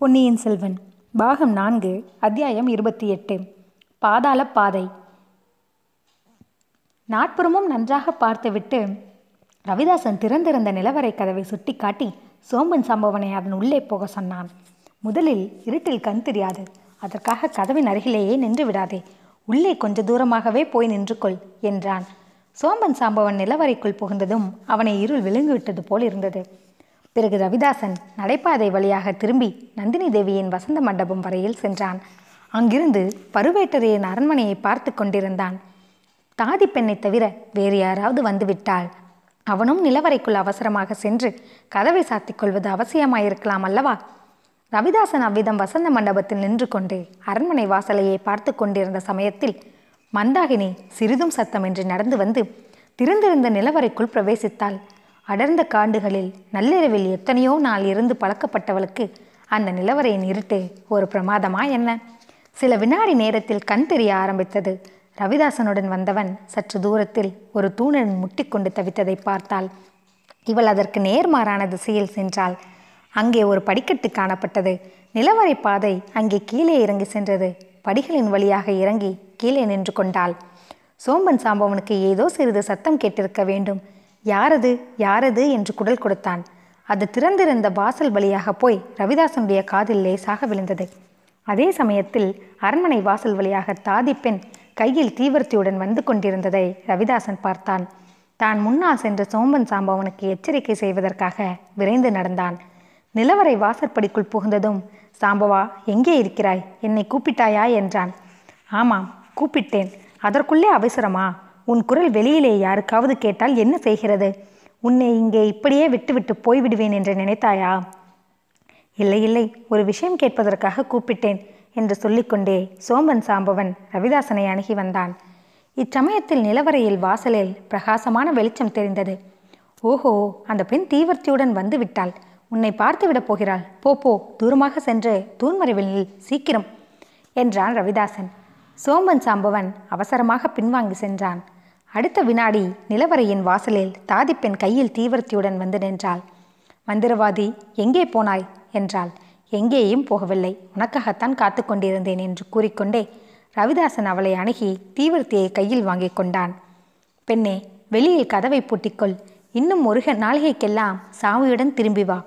பொன்னியின் செல்வன் பாகம் நான்கு அத்தியாயம் இருபத்தி எட்டு பாதாள பாதை. நாட்புறமும் நன்றாக பார்த்துவிட்டு ரவிதாசன் திறந்திருந்த நிலவரை கதவை சுட்டிக்காட்டி சோம்பன் சம்பவனை அதன் உள்ளே போக சொன்னான். முதலில் இருட்டில் கண் தெரியாது. அதற்காக கதவின் அருகிலேயே நின்று விடாதே. உள்ளே கொஞ்ச தூரமாகவே போய் நின்று கொள் என்றான். சோம்பன் சாம்பவன் நிலவரைக்குள் புகுந்ததும் அவனை இருள் விழுங்கிவிட்டது போல் இருந்தது. பிறகு ரவிதாசன் நடைபாதை வழியாக திரும்பி நந்தினி தேவியின் வசந்த மண்டபம் வரையில் சென்றான். அங்கிருந்து பருவேட்டரையின் அரண்மனையை பார்த்து கொண்டிருந்தான். தாதி பெண்ணை தவிர வேறு யாராவது வந்துவிட்டாள். அவனும் நிலவரைக்குள் அவசரமாக சென்று கதவை சாத்திக் கொள்வது அவசியமாயிருக்கலாம் அல்லவா? ரவிதாசன் அவ்விதம் வசந்த மண்டபத்தில் நின்று கொண்டு அரண்மனை வாசலையை பார்த்து கொண்டிருந்த சமயத்தில் மந்தாகினி சிறிதும் சத்தமின்றி நடந்து வந்து திறந்திருந்த நிலவரைக்குள் பிரவேசித்தாள். அடர்ந்த காண்டுகளில் நள்ளிரவில் எத்தனையோ நாள் இருந்து பழக்கப்பட்டவளுக்கு அந்த நிலவரையின் இருட்டு ஒரு பிரமாதமா என்ன? சில வினாடி நேரத்தில் கண் தெரிய ஆரம்பித்தது. ரவிதாசனுடன் வந்தவன் சற்று தூரத்தில் ஒரு தூணன் முட்டிக்கொண்டு தவித்ததை பார்த்தாள். இவள் அதற்கு நேர்மாறான திசையில் சென்றாள். அங்கே ஒரு படிக்கட்டு காணப்பட்டது. நிலவரை பாதை அங்கே கீழே இறங்கி சென்றது. படிகளின் வழியாக இறங்கி கீழே நின்று கொண்டாள். சோம்பன் சாம்பவனுக்கு ஏதோ சிறிது சத்தம் கேட்டிருக்க வேண்டும். யாரது யாரது என்று குடல் கொடுத்தான். அது திறந்திருந்த வாசல் வழியாக போய் ரவிதாசனுடைய காதில் லேசாக விழுந்தது. அதே சமயத்தில் அரண்மனை வாசல் வழியாக தாதி பெண் கையில் தீவிரத்தியுடன் வந்து கொண்டிருந்ததை ரவிதாசன் பார்த்தான். தான் முன்னால் சென்ற சோம்பன் சாம்பவனுக்கு எச்சரிக்கை செய்வதற்காக விரைந்து நடந்தான். நிலவரை வாசற்படிக்குள் புகுந்ததும் சாம்பவா எங்கே இருக்கிறாய்? என்னை கூப்பிட்டாயா? என்றான். ஆமாம் கூப்பிட்டேன். அதற்குள்ளே அவசரமா? உன் குரல் வெளியிலே யாருக்காவது கேட்டால் என்ன செய்கிறது? உன்னை இங்கே இப்படியே விட்டுவிட்டு போய்விடுவேன் என்று நினைத்தாயா? இல்லை இல்லை ஒரு விஷயம் கேட்பதற்காக கூப்பிட்டேன் என்று சொல்லிக்கொண்டே சோம்பன் சாம்பவன் ரவிதாசனை அணுகி வந்தான். இச்சமயத்தில் நிலவரையில் வாசலில் பிரகாசமான வெளிச்சம் தெரிந்தது. ஓஹோ அந்த பெண் தீவர்த்தியுடன் வந்து விட்டாள் உன்னை பார்த்து விடப் போகிறாள். போ போ தூரமாக சென்று தூண்மறைவில் சீக்கிரம் என்றான் ரவிதாசன். சோம்பன் சாம்பவன் அவசரமாக பின்வாங்கி சென்றான். அடுத்த வினாடி நிலவரையின் வாசலில் தாதிப்பெண் கையில் தீவிரத்தியுடன் வந்து நின்றாள். மந்திரவாதி எங்கே போனாய்? என்றாள். எங்கேயும் போகவில்லை. உனக்காகத்தான் காத்து கொண்டிருந்தேன் என்று கூறிக்கொண்டே ரவிதாசன் அவளை அணுகி தீவிரத்தியை கையில் வாங்கி கொண்டான். பெண்ணே வெளியில் கதவை பூட்டிக்கொள். இன்னும் ஒரு நாளிகைக்கெல்லாம் சாமியுடன் திரும்பி வா.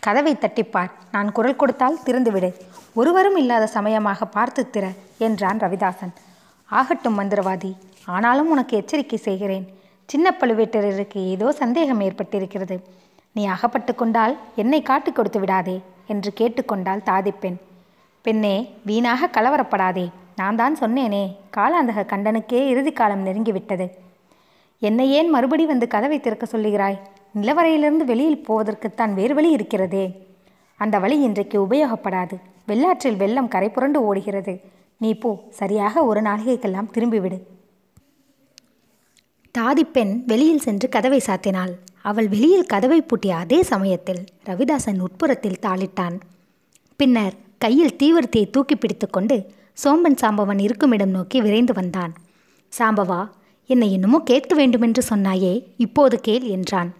கதவை தட்டிப்பார் நான் குரல் கொடுத்தால் திறந்துவிடு. ஒருவரும் இல்லாத சமயமாக பார்த்து திற என்றான் ரவிதாசன். ஆகட்டும் மந்திரவாதி ஆனாலும் உனக்கு எச்சரிக்கை செய்கிறேன். சின்ன பழுவேட்டரருக்கு ஏதோ சந்தேகம் ஏற்பட்டிருக்கிறது. நீ அகப்பட்டு கொண்டால் என்னை காட்டு கொடுத்து விடாதே என்று கேட்டுக்கொண்டாள் தாதிப்பெண். பெண்ணே வீணாக கலவரப்படாதே. நான் தான் சொன்னேனே காலாந்தக கண்டனுக்கே இறுதி காலம் நெருங்கிவிட்டது. என்னை ஏன் மறுபடி வந்து கதவை திறக்க சொல்லுகிறாய்? நிலவரையிலிருந்து வெளியில் போவதற்குத்தான் வேறு வழி இருக்கிறதே. அந்த வழி இன்றைக்கு உபயோகப்படாது. வெள்ளாற்றில் வெள்ளம் கரை புரண்டு ஓடுகிறது. நீ போ சரியாக ஒரு நாளிகைக்கெல்லாம் திரும்பிவிடு. தாதிப்பெண் வெளியில் சென்று கதவை சாத்தினாள். அவள் வெளியில் கதவை பூட்டிய அதே சமயத்தில் ரவிதாசன் உட்புறத்தில் தாளிட்டான். பின்னர் கையில் தீவிரத்தியை தூக்கி பிடித்து கொண்டு சோம்பன் சாம்பவன் இருக்குமிடம் நோக்கி விரைந்து வந்தான். சாம்பவா என்னை என்னமோ கேட்க வேண்டுமென்று சொன்னாயே இப்போது கேள் என்றான்.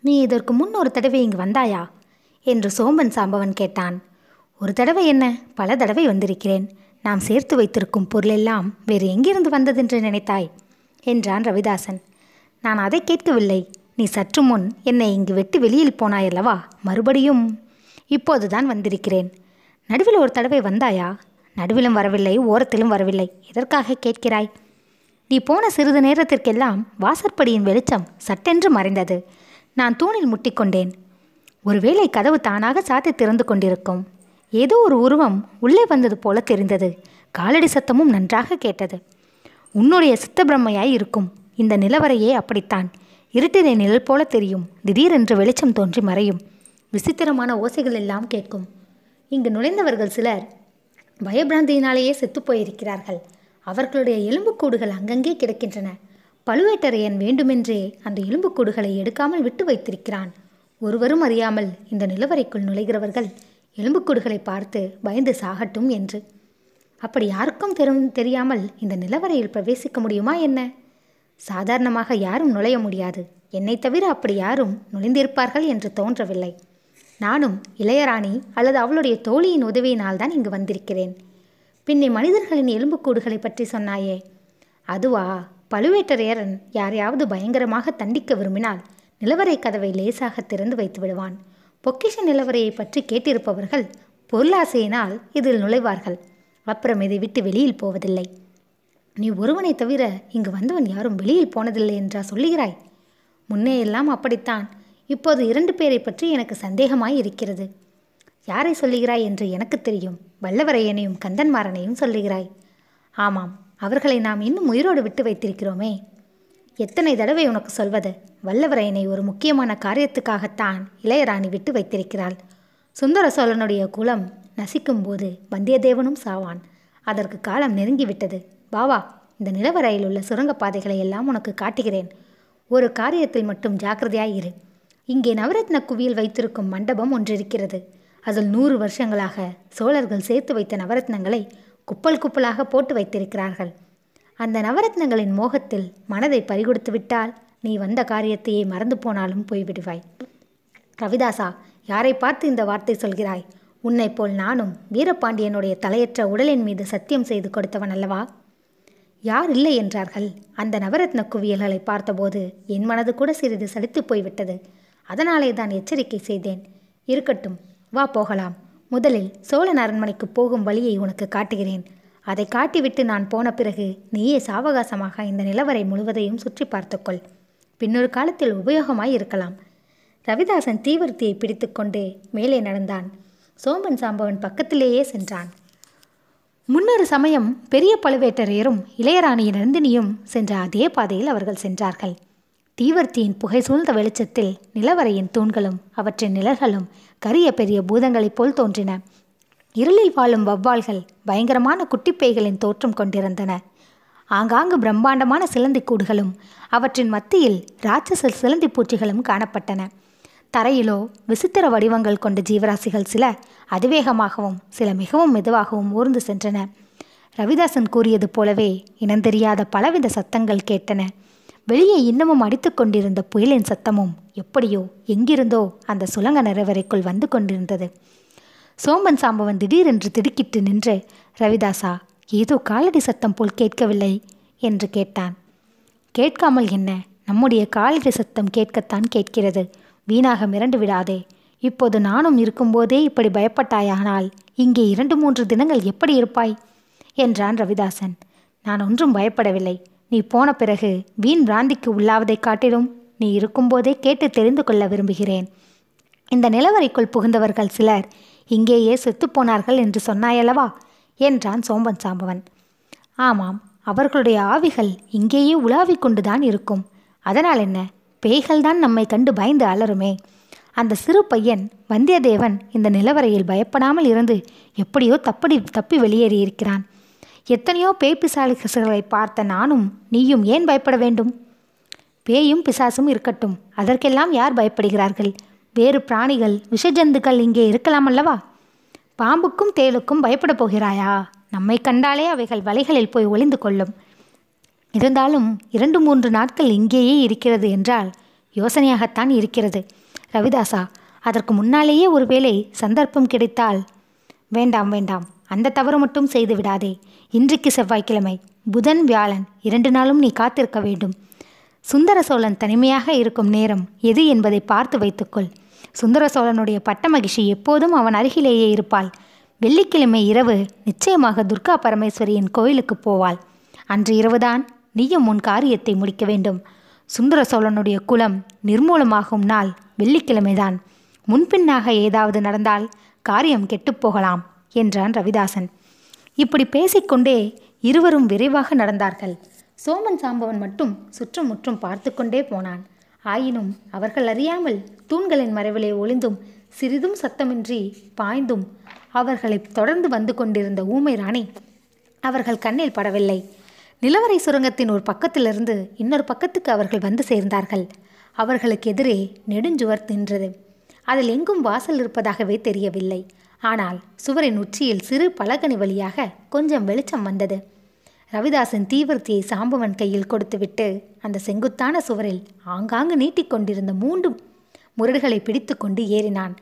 நீ இதற்கு முன் ஒரு தடவை இங்கு வந்தாயா? என்று சோம்பன் சாம்பவன் கேட்டான். ஒரு தடவை என்ன? பல தடவை வந்திருக்கிறேன். நாம் சேர்த்து வைத்திருக்கும் பொருளெல்லாம் வேறு எங்கிருந்து வந்ததென்று நினைத்தாய்? என்றான் ரவிதாசன். நான் அதை கேட்கவில்லை. நீ சற்று முன் என்னை இங்கு வெட்டி வெளியில் போனாயல்லவா? மறுபடியும் இப்போதுதான் வந்திருக்கிறேன். நடுவில் ஒரு தடவை வந்தாயா? நடுவிலும் வரவில்லை ஓரத்திலும் வரவில்லை. எதற்காக கேட்கிறாய்? நீ போன சிறிது நேரத்திற்கெல்லாம் வாசற்படியின் வெளிச்சம் சட்டென்று மறைந்தது. நான் தூணில் முட்டிக்கொண்டேன். ஒருவேளை கதவு தானாக சாத்தி திறந்து கொண்டிருக்கும். ஏதோ ஒரு உருவம் உள்ளே வந்தது போல தெரிந்தது. காலடி சத்தமும் நன்றாக கேட்டது. உன்னுடைய சித்த பிரம்மையாய் இருக்கும் இந்த நிலவரையே அப்படித்தான். இருட்டிலே நிழல் போல தெரியும். திடீரென்று வெளிச்சம் தோன்றி மறையும். விசித்திரமான ஓசைகள் எல்லாம் கேட்கும். இங்கு நுழைந்தவர்கள் சிலர் பயபிராந்தியினாலேயே செத்துப் போயிருக்கிறார்கள். அவர்களுடைய எலும்புக்கூடுகள் அங்கங்கே கிடக்கின்றன. பழுவேட்டரையன் வேண்டுமென்றே அந்த எலும்புக்கூடுகளை எடுக்காமல் விட்டு வைத்திருக்கிறான். ஒருவரும் அறியாமல் இந்த நிலவரைக்குள் நுழைகிறவர்கள் எலும்புக்கூடுகளை பார்த்து பயந்து சாகட்டும் என்று. அப்படி யாருக்கும் தெரும் தெரியாமல் இந்த நிலவரையில் பிரவேசிக்க முடியுமா என்ன? சாதாரணமாக யாரும் நுழைய முடியாது. என்னை தவிர அப்படி யாரும் நுழைந்திருப்பார்கள் என்று தோன்றவில்லை. நானும் இளையராணி அல்லது அவளுடைய தோழியின் உதவியினால் தான் இங்கு வந்திருக்கிறேன். பின்னே மனிதர்களின் எலும்புக்கூடுகளை பற்றி சொன்னாயே. அதுவா? பழுவேட்டரையரன் யாரையாவது பயங்கரமாக தண்டிக்க விரும்பினால் நிலவரை கதவை லேசாக திறந்து வைத்து விடுவான். பொக்கிஷ நிலவரையை பற்றி கேட்டிருப்பவர்கள் பொருளாசையினால் இதில் நுழைவார்கள். அப்புறம் இதை விட்டு வெளியில் போவதில்லை. நீ ஒருவனை தவிர இங்கு வந்தவன் யாரும் வெளியில் போனதில்லை என்றா சொல்லுகிறாய்? முன்னே எல்லாம் அப்படித்தான். இப்போது இரண்டு பேரை பற்றி எனக்கு சந்தேகமாய் இருக்கிறது. யாரை சொல்லுகிறாய் என்று எனக்கு தெரியும். வல்லவரையனையும் கந்தன்மாறனையும் சொல்லுகிறாய். ஆமாம் அவர்களை நாம் இன்னும் உயிரோடு விட்டு வைத்திருக்கிறோமே. எத்தனை தடவை உனக்கு சொல்வது? வல்லவரையனை ஒரு முக்கியமான காரியத்துக்காகத்தான் இளையராணி விட்டு வைத்திருக்கிறாள். சுந்தர சோழனுடைய குலம் நசிக்கும்போது வந்தியத்தேவனும் சாவான். அதற்கு காலம் நெருங்கிவிட்டது. பாவா இந்த நிலவரையில் உள்ள சுரங்கப்பாதைகளை எல்லாம் உனக்கு காட்டுகிறேன். ஒரு காரியத்தில் மட்டும் ஜாக்கிரதையாய் இரு. இங்கே நவரத்ன குவியில் வைத்திருக்கும் மண்டபம் ஒன்று இருக்கிறது அதில் நூறு வருஷங்களாக சோழர்கள் சேர்த்து வைத்த நவரத்னங்களை குப்பல் குப்பலாக போட்டு வைத்திருக்கிறார்கள். அந்த நவரத்னங்களின் மோகத்தில் மனதை பறிகொடுத்து விட்டால் நீ வந்த காரியத்தையே மறந்து போனாலும் போய்விடுவாய். ரவிதாசா யாரை பார்த்து இந்த வார்த்தை சொல்கிறாய்? உன்னைப் போல் நானும் வீரபாண்டியனுடைய தலையற்ற உடலின் மீது சத்தியம் செய்து கொடுத்தவன் அல்லவா? யார் இல்லை என்றார்கள். அந்த நவரத்ன குவியல்களை பார்த்தபோது என் மனது கூட சிறிது சலித்து போய்விட்டது. அதனாலே தான் எச்சரிக்கை செய்தேன். இருக்கட்டும் வா போகலாம். முதலில் சோழன் அரண்மனைக்கு போகும் வழியை உனக்கு காட்டுகிறேன். அதை காட்டிவிட்டு நான் போன பிறகு நீயே சாவகாசமாக இந்த நிலவரை முழுவதையும் சுற்றி பார்த்துக்கொள் பின்னொரு காலத்தில் உபயோகமாய் இருக்கலாம். ரவிதாசன் தீவர்த்தியை பிடித்துக்கொண்டு மேலே நடந்தான். சோமன் சாம்பவன் பக்கத்திலேயே சென்றான். முன்னொரு சமயம் பெரிய பழுவேட்டரையரும் இளையராணி நந்தினியும் சென்ற அதே பாதையில் அவர்கள் சென்றார்கள். தீவர்த்தியின் புகை சூழ்ந்த வெளிச்சத்தில் நிலவரையின் தூண்களும் அவற்றின் நிழல்களும் கரிய பெரிய பூதங்களைப் போல் தோன்றின. இருளில் வாழும் வவ்வால்கள் பயங்கரமான குட்டிப்பைகளின் தோற்றம் கொண்டிருந்தன. ஆங்காங்கு பிரம்மாண்டமான சிலந்தி கூடுகளும் அவற்றின் மத்தியில் ராட்சச சிலந்தி பூச்சிகளும் காணப்பட்டன. தரையிலோ விசித்திர வடிவங்கள் கொண்ட ஜீவராசிகள் சில அதிவேகமாகவும் சில மிகவும் மெதுவாகவும் ஊர்ந்து சென்றன. ரவிதாசன் கூறியது போலவே இனந்தெரியாத பலவித சத்தங்கள் கேட்டன. வெளியே இன்னமும் அடித்து கொண்டிருந்த புயலின் சத்தமும் எப்படியோ எங்கிருந்தோ அந்த சுலங்க நிறவரைக்குள் வந்து கொண்டிருந்தது. சோம்பன் சாம்பவன் திடீரென்று திடுக்கிட்டு நின்று ரவிதாசா ஏதோ காலடி சத்தம் போல் கேட்கவில்லை என்று கேட்டான். கேட்காமல் என்ன? நம்முடைய காலடி சத்தம் கேட்கத்தான் கேட்கிறது. வீணாக மிரண்டு விடாதே. இப்போது நானும் இருக்கும்போதே இப்படி பயப்பட்டாயானால் இங்கே இரண்டு மூன்று தினங்கள் எப்படி இருப்பாய்? என்றான் ரவிதாசன். நான் ஒன்றும் பயப்படவில்லை. நீ போன பிறகு வீண் பிராந்திக்கு உள்ளாவதைக் காட்டிலும் நீ இருக்கும்போதே கேட்டு தெரிந்து கொள்ள விரும்புகிறேன். இந்த நிலவரைக்குள் புகுந்தவர்கள் சிலர் இங்கேயே செத்துப்போனார்கள் என்று சொன்னாயல்லவா? என்றான் சோம்பன் சாம்பவன். ஆமாம் அவர்களுடைய ஆவிகள் இங்கேயே உலாவிக் கொண்டுதான் இருக்கும். அதனால் என்ன? பேய்கள்தான் நம்மை கண்டு பயந்து அலருமே அந்த சிறு பையன் வந்தியத்தேவன் இந்த நிலவரையில் பயப்படாமல் இருந்து எப்படியோ தப்படி தப்பி வெளியேறியிருக்கிறான் எத்தனையோ பேய் பிசாசுகளை பார்த்த நானும் நீயும் ஏன் பயப்பட வேண்டும்? பேயும் பிசாசும் இருக்கட்டும். அதற்கெல்லாம் யார் பயப்படுகிறார்கள்? வேறு பிராணிகள் விஷஜந்துக்கள் இங்கே இருக்கலாம் அல்லவா பாம்புக்கும் தேளுக்கும் பயப்படப் போகிறாயா? நம்மை கண்டாலே அவைகள் வலைகளில் போய் ஒளிந்து கொள்ளும். இருந்தாலும் இரண்டு மூன்று நாட்கள் இங்கேயே இருக்கிறது என்றால் யோசனையாகத்தான் இருக்கிறது. ரவிதாசா அதற்கு முன்னாலேயே ஒருவேளை சந்தர்ப்பம் கிடைத்தால். வேண்டாம் வேண்டாம். அந்த தவறு மட்டும் செய்து விடாதே. இன்றைக்கு செவ்வாய்க்கிழமை. புதன் வியாழன் இரண்டு நாளும் நீ காத்திருக்க வேண்டும். சுந்தர சோழன் தனிமையாக இருக்கும் நேரம் எது என்பதை பார்த்து வைத்துக்கொள் சுந்தர சோழனுடைய பட்ட மகிழ்ச்சி எப்போதும் அவன் அருகிலேயே இருப்பாள். வெள்ளிக்கிழமை இரவு நிச்சயமாக துர்கா பரமேஸ்வரியின் கோயிலுக்கு போவாள். அன்று இரவுதான் நீயும் உன் காரியத்தை முடிக்க வேண்டும். சுந்தர சோழனுடைய குலம் நிர்மூலமாகும் நாள் வெள்ளிக்கிழமைதான். முன்பின்னாக ஏதாவது நடந்தால் காரியம் கெட்டுப்போகலாம் என்றான் ரவிதாசன். இப்படி பேசிக்கொண்டே இருவரும் விரைவாக நடந்தார்கள். சோமன் சாம்பவன் மட்டும் சுற்றும் முற்றும் பார்த்து கொண்டே போனான். ஆயினும் அவர்கள் அறியாமல் தூண்களின் மறைவிலே ஒளிந்தும் சிறிதும் சத்தமின்றி பாய்ந்தும் அவர்களை தொடர்ந்து வந்து கொண்டிருந்த ஊமை ராணி அவர்கள் கண்ணில் படவில்லை. நிலவரை சுரங்கத்தின் ஒரு பக்கத்திலிருந்து இன்னொரு பக்கத்துக்கு அவர்கள் வந்து சேர்ந்தார்கள். அவர்களுக்கு எதிரே நெடுஞ்சுவர் நின்றது. அதில் எங்கும் வாசல் இருப்பதாகவே தெரியவில்லை. ஆனால் சுவரின் உச்சியில் சிறு பலகனி வழியாக கொஞ்சம் வெளிச்சம் வந்தது. ரவிதாசன் தீவர்த்தியை சாம்பவன் கையில் கொடுத்துவிட்டு அந்த செங்குத்தான சுவரில் ஆங்காங்கு நீட்டிக்கொண்டிருந்த மூன்று முரடுகளை பிடித்துக்கொண்டு ஏறினான்.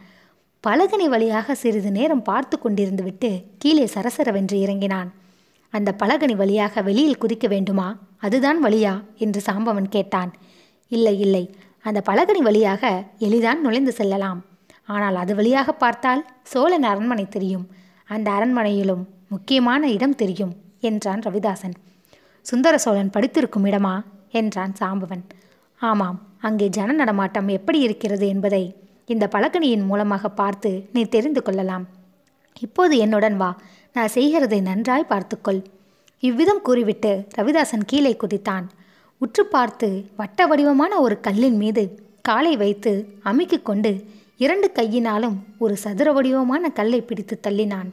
பலகனி வழியாக சிறிது நேரம் பார்த்து கொண்டிருந்துவிட்டு கீழே சரசரவென்று இறங்கினான். அந்த பலகனி வழியாக வெளியில் குதிக்க வேண்டுமா? அதுதான் வழியா? என்று சாம்பவன் கேட்டான். இல்லை இல்லை. அந்த பலகனி வழியாக எளிதான் நுழைந்து செல்லலாம். ஆனால் அது வழியாக பார்த்தால் சோழன் அரண்மனை தெரியும். அந்த அரண்மனையிலும் முக்கியமான இடம் தெரியும். என்றான் ரவிதாசன். சுந்தர சோழன் படித்திருக்கும் இடமா? என்றான் சாம்பவன். ஆமாம் அங்கே ஜன நடமாட்டம் எப்படி இருக்கிறது என்பதை இந்த பலகனியின் மூலமாக பார்த்து நீ தெரிந்து கொள்ளலாம். இப்போது என்னுடன் வா நான் செய்கிறதை நன்றாய் பார்த்துக்கொள். இவ்விதம் கூறிவிட்டு ரவிதாசன் கீழே குதித்தான். உற்று பார்த்து வட்ட வடிவமான ஒரு கல்லின் மீது காலை வைத்து அமுக்கிக் கொண்டு இரண்டு கையினாலும் ஒரு சதுர வடிவமான கல்லை பிடித்து தள்ளினான்.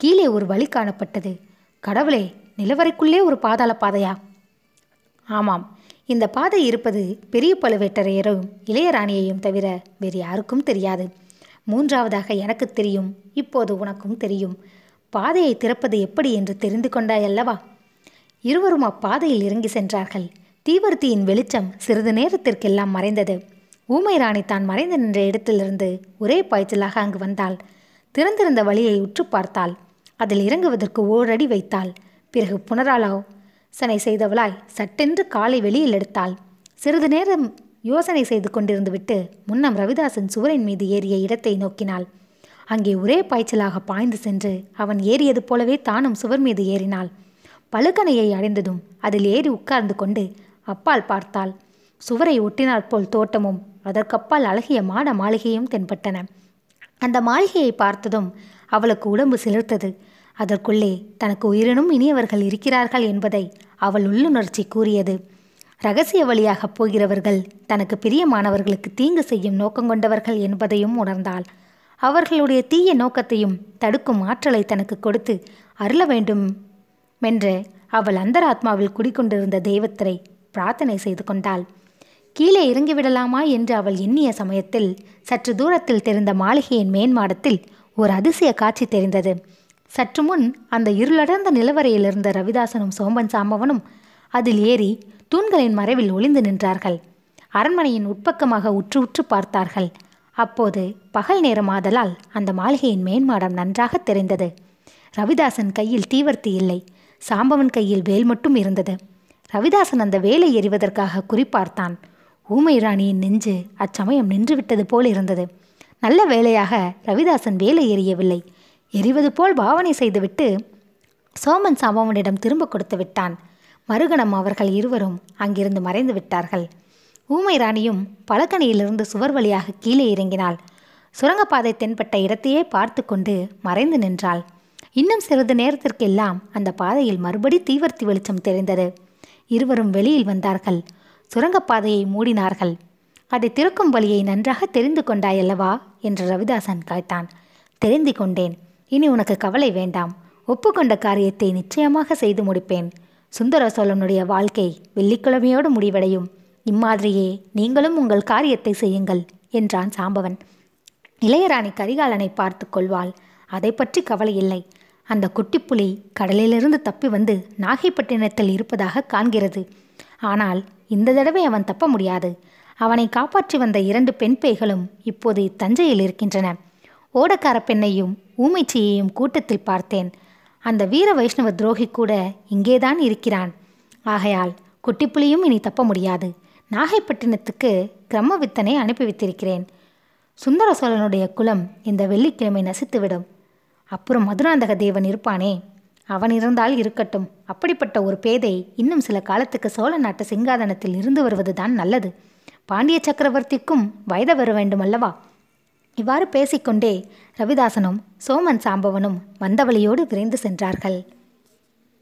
கீழே ஒரு வழி காணப்பட்டது. கடவுளே நிலவரைக்குள்ளே ஒரு பாதாள பாதையா? ஆமாம். இந்த பாதை இருப்பது பெரிய பழுவேட்டரையரும் இளையராணியையும் தவிர வேறு யாருக்கும் தெரியாது. மூன்றாவதாக எனக்கு தெரியும் இப்போது உனக்கும் தெரியும். பாதையை திறப்பது எப்படி என்று தெரிந்து கொண்டாய் அல்லவா இருவரும் அப்பாதையில் இறங்கி சென்றார்கள். தீவர்த்தியின் வெளிச்சம் சிறிது நேரத்திற்கெல்லாம் மறைந்தது. ஊமை ராணி தான் மறைந்து நின்ற இடத்திலிருந்து ஒரே பாய்ச்சலாக அங்கு வந்தாள். திறந்திருந்த வழியை உற்று பார்த்தாள். அதில் இறங்குவதற்கு ஓரடி வைத்தாள். பிறகு புனராலாவ் சனை செய்தவளாய் சட்டென்று காலை வெளியில் எடுத்தாள். சிறிது நேரம் யோசனை செய்து கொண்டிருந்து விட்டு முன்னம் ரவிதாசன் சுவரின் மீது ஏறிய இடத்தை நோக்கினாள். அங்கே ஒரே பாய்ச்சலாக பாய்ந்து சென்று அவன் ஏறியது போலவே தானும் சுவர் மீது ஏறினாள். பழுக்கணையை அடைந்ததும் அதில் ஏறி உட்கார்ந்து கொண்டு அப்பால் பார்த்தாள். சுவரை ஒட்டினாற்போல் தோட்டமும் அதற்கப்பால் அழகிய மாட மாளிகையும் தென்பட்டன. அந்த மாளிகையை பார்த்ததும் அவளுக்கு உடம்பு சிலிர்த்தது. அதற்குள்ளே தனக்கு உயிரினும் இனியவர்கள் இருக்கிறார்கள் என்பதை அவள் உள்ளுணர்ச்சி கூறியது. ரகசிய வழியாக போகிறவர்கள் தனக்கு பிரியமானவர்களுக்கு தீங்கு செய்யும் நோக்கம் கொண்டவர்கள் என்பதையும் உணர்ந்தாள். அவர்களுடைய தீய நோக்கத்தையும் தடுக்கும் ஆற்றலை தனக்கு கொடுத்து அருள வேண்டும் மென்று அவள் அந்தராத்மாவில் குடிக்கொண்டிருந்த தெய்வத்திரை பிரார்த்தனை செய்து கொண்டாள். கீழே இறங்கிவிடலாமா என்று அவள் எண்ணிய சமயத்தில் சற்று தூரத்தில் தெரிந்த மாளிகையின் மேன்மாடத்தில் ஒரு அதிசய காட்சி தெரிந்தது. சற்று முன் அந்த இருளடர்ந்த நிலவரையில் இருந்த ரவிதாசனும் சோம்பன் சாம்பவனும் அதில் ஏறி தூண்களின் மறைவில் ஒளிந்து நின்றார்கள். அரண்மனையின் உட்பக்கமாக உற்று உற்று பார்த்தார்கள். அப்போது பகல் நேரமாதலால் அந்த மாளிகையின் மேன்மாடம் நன்றாக தெரிந்தது. ரவிதாசன் கையில் தீவர்த்தி இல்லை. சாம்பவன் கையில் வேல் மட்டும் இருந்தது. ரவிதாசன் அந்த வேலை எறிவதற்காக குறிப்பார்த்தான் ஊமை ராணியின் நெஞ்சு அச்சமயம் நின்றுவிட்டது போல் இருந்தது. நல்ல வேளையாக ரவிதாசன் வேலை எரியவில்லை. எறிவது போல் பாவனை செய்துவிட்டு சோமன் சாம்பவனிடம் திரும்ப கொடுத்து விட்டான். மறுகணம் அவர்கள் இருவரும் அங்கிருந்து மறைந்து விட்டார்கள். ஊமை ராணியும் பலகணியிலிருந்து சுவர் வழியாக கீழே இறங்கினாள். சுரங்கப்பாதை தென்பட்ட இடத்தையே பார்த்து கொண்டு மறைந்து நின்றாள். இன்னும் சிறிது நேரத்திற்கெல்லாம் அந்த பாதையில் மறுபடி தீவர்த்தி வெளிச்சம் தெரிந்தது. இருவரும் வெளியில் வந்தார்கள். சுரங்கப்பாதையை மூடினார்கள். அதை திறக்கும் வழியை நன்றாக தெரிந்து கொண்டாயல்லவா? என்று ரவிதாசன் கேட்டான். தெரிந்து கொண்டேன். இனி உனக்கு கவலை வேண்டாம். ஒப்புக்கொண்ட காரியத்தை நிச்சயமாக செய்து முடிப்பேன். சுந்தர சோழனுடைய வாழ்க்கை வெள்ளிக்கிழமையோடு முடிவடையும். இம்மாதிரியே நீங்களும் உங்கள் காரியத்தை செய்யுங்கள் என்றான் சாம்பவன். இளையராணி கரிகாலனை பார்த்து கொள்வாள். அதை பற்றி கவலை இல்லை. அந்த குட்டிப்புலி கடலிலிருந்து தப்பி வந்து நாகைப்பட்டினத்தில் இருப்பதாக காண்கிறது. ஆனால் இந்த தடவை அவன் தப்ப முடியாது. அவனை காப்பாற்றி வந்த இரண்டு பெண் பேய்களும் இப்போது தஞ்சையில் இருக்கின்றன. ஓடக்கார பெண்ணையும் ஊமைச்சியையும் கூட்டத்தில் பார்த்தேன். அந்த வீர வைஷ்ணவ துரோகி கூட இங்கேதான் இருக்கிறான். ஆகையால் குட்டிப்புலியும் இனி தப்ப முடியாது. நாகைப்பட்டினத்துக்கு கிரம்மவித்தனை அனுப்பி வைத்திருக்கிறேன். சுந்தர சோழனுடைய குலம் இந்த வெள்ளிக்கிழமை நசித்துவிடும். அப்புறம் மதுராந்தக தேவன் இருப்பானே? அவன் இருந்தால் இருக்கட்டும். அப்படிப்பட்ட ஒரு பேதை இன்னும் சில காலத்துக்கு சோழ நாட்டு சிங்காதனத்தில் இருந்து வருவதுதான் நல்லது. பாண்டிய சக்கரவர்த்திக்கும் வயது வர வேண்டுமல்லவா? இவ்வாறு பேசிக்கொண்டே ரவிதாசனும் சோமன் சாம்பவனும் வந்தவழியோடு விரைந்து சென்றார்கள்.